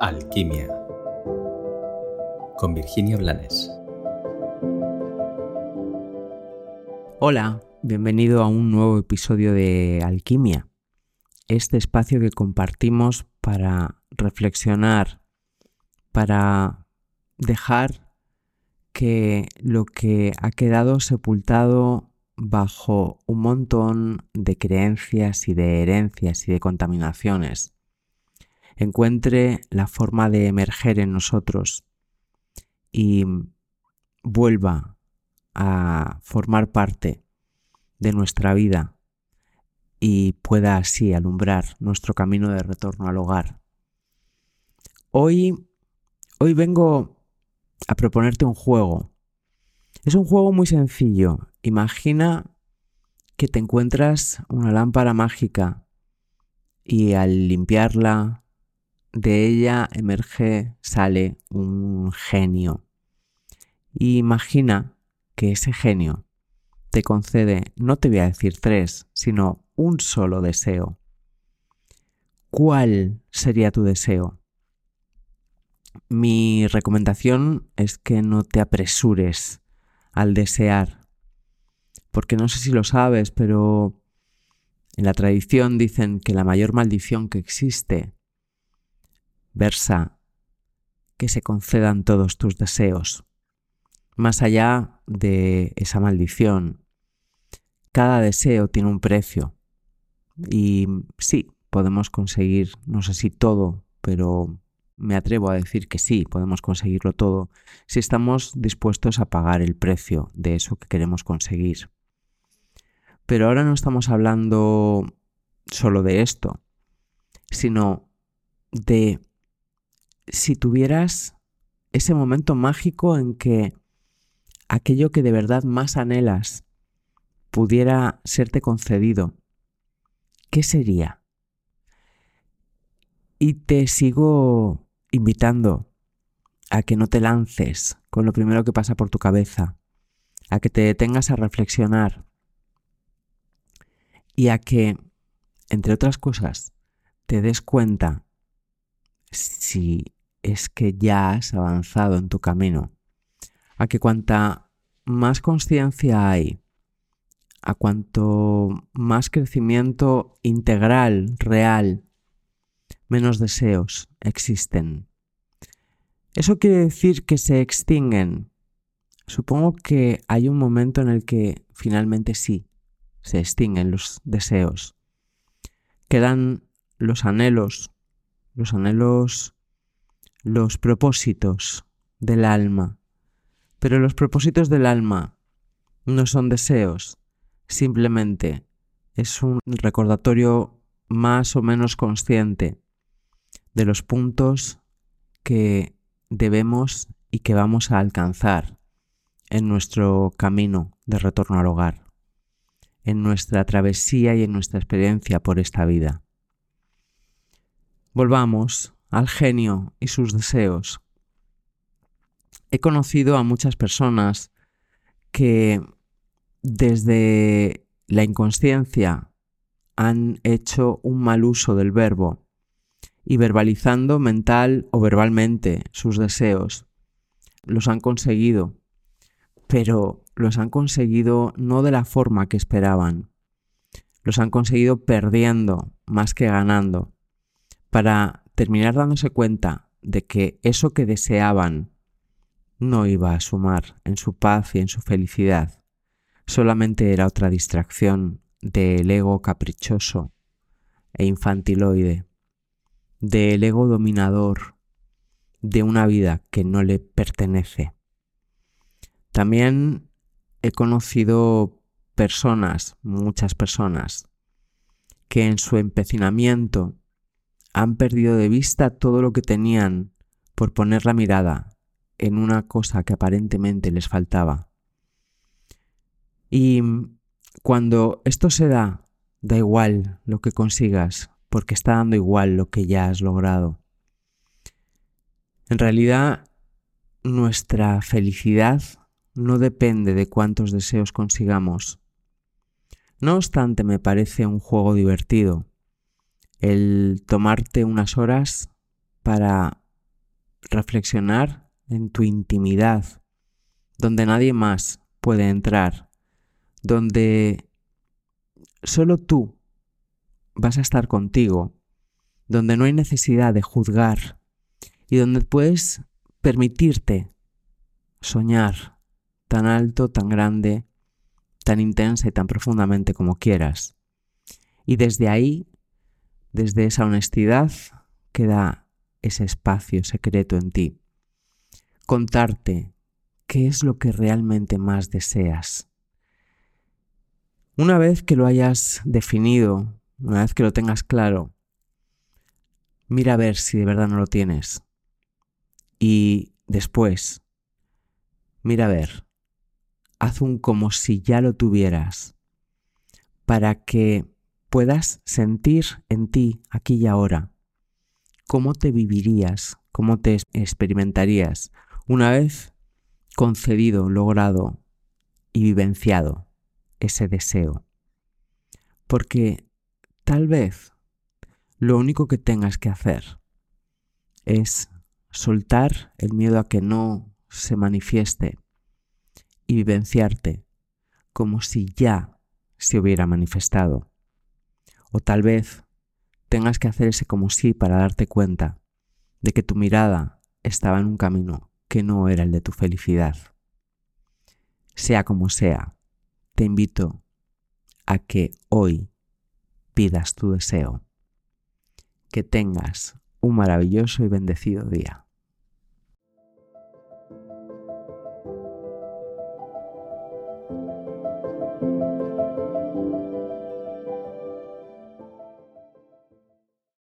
Alquimia. Con Virginia Blanes. Hola, bienvenido a un nuevo episodio de Alquimia, este espacio que compartimos para reflexionar, para dejar que lo que ha quedado sepultado bajo un montón de creencias y de herencias y de contaminaciones encuentre la forma de emerger en nosotros y vuelva a formar parte de nuestra vida y pueda así alumbrar nuestro camino de retorno al hogar. Hoy, hoy vengo a proponerte un juego. Es un juego muy sencillo. Imagina que te encuentras una lámpara mágica y al limpiarla, de ella emerge, sale un genio. imagina que ese genio te concede, no te voy a decir tres, sino un solo deseo. ¿Cuál sería tu deseo? Mi recomendación es que no te apresures al desear, porque no sé si lo sabes, pero en la tradición dicen que la mayor maldición que existe versa que se concedan todos tus deseos. Más allá de esa maldición, cada deseo tiene un precio. Y sí, podemos conseguir, no sé si todo, pero me atrevo a decir que sí, podemos conseguirlo todo si estamos dispuestos a pagar el precio de eso que queremos conseguir. Pero ahora no estamos hablando solo de esto, sino de si tuvieras ese momento mágico en que aquello que de verdad más anhelas pudiera serte concedido, ¿qué sería? Y te sigo invitando a que no te lances con lo primero que pasa por tu cabeza, a que te detengas a reflexionar y a que, entre otras cosas, te des cuenta si es que ya has avanzado en tu camino. A que cuanta más conciencia hay, a cuanto más crecimiento integral, real, menos deseos existen. ¿Eso quiere decir que se extinguen? Supongo que hay un momento en el que finalmente sí, se extinguen los deseos. Quedan los anhelos, los anhelos los propósitos del alma. Pero los propósitos del alma no son deseos, simplemente es un recordatorio más o menos consciente de los puntos que debemos y que vamos a alcanzar en nuestro camino de retorno al hogar, en nuestra travesía y en nuestra experiencia por esta vida. Volvamos al genio y sus deseos. He conocido a muchas personas que desde la inconsciencia han hecho un mal uso del verbo y verbalizando mental o verbalmente sus deseos, los han conseguido, pero los han conseguido no de la forma que esperaban, los han conseguido perdiendo más que ganando, para terminar dándose cuenta de que eso que deseaban no iba a sumar en su paz y en su felicidad, solamente era otra distracción del ego caprichoso e infantiloide, del ego dominador de una vida que no le pertenece. También he conocido personas, muchas personas, que en su empecinamiento han perdido de vista todo lo que tenían por poner la mirada en una cosa que aparentemente les faltaba. Y cuando esto se da, da igual lo que consigas, porque está dando igual lo que ya has logrado. En realidad, nuestra felicidad no depende de cuántos deseos consigamos. No obstante, me parece un juego divertido el tomarte unas horas para reflexionar en tu intimidad, donde nadie más puede entrar, donde solo tú vas a estar contigo, donde no hay necesidad de juzgar y donde puedes permitirte soñar tan alto, tan grande, tan intensa y tan profundamente como quieras. Y desde ahí, desde esa honestidad, queda ese espacio secreto en ti. Contarte qué es lo que realmente más deseas. Una vez que lo hayas definido, una vez que lo tengas claro, mira a ver si de verdad no lo tienes. Y después, mira a ver, haz un como si ya lo tuvieras, para que puedas sentir en ti, aquí y ahora, cómo te vivirías, cómo te experimentarías una vez concedido, logrado y vivenciado ese deseo. Porque tal vez lo único que tengas que hacer es soltar el miedo a que no se manifieste y vivenciarte como si ya se hubiera manifestado. O tal vez tengas que hacer ese como si para darte cuenta de que tu mirada estaba en un camino que no era el de tu felicidad. Sea como sea, te invito a que hoy pidas tu deseo. Que tengas un maravilloso y bendecido día.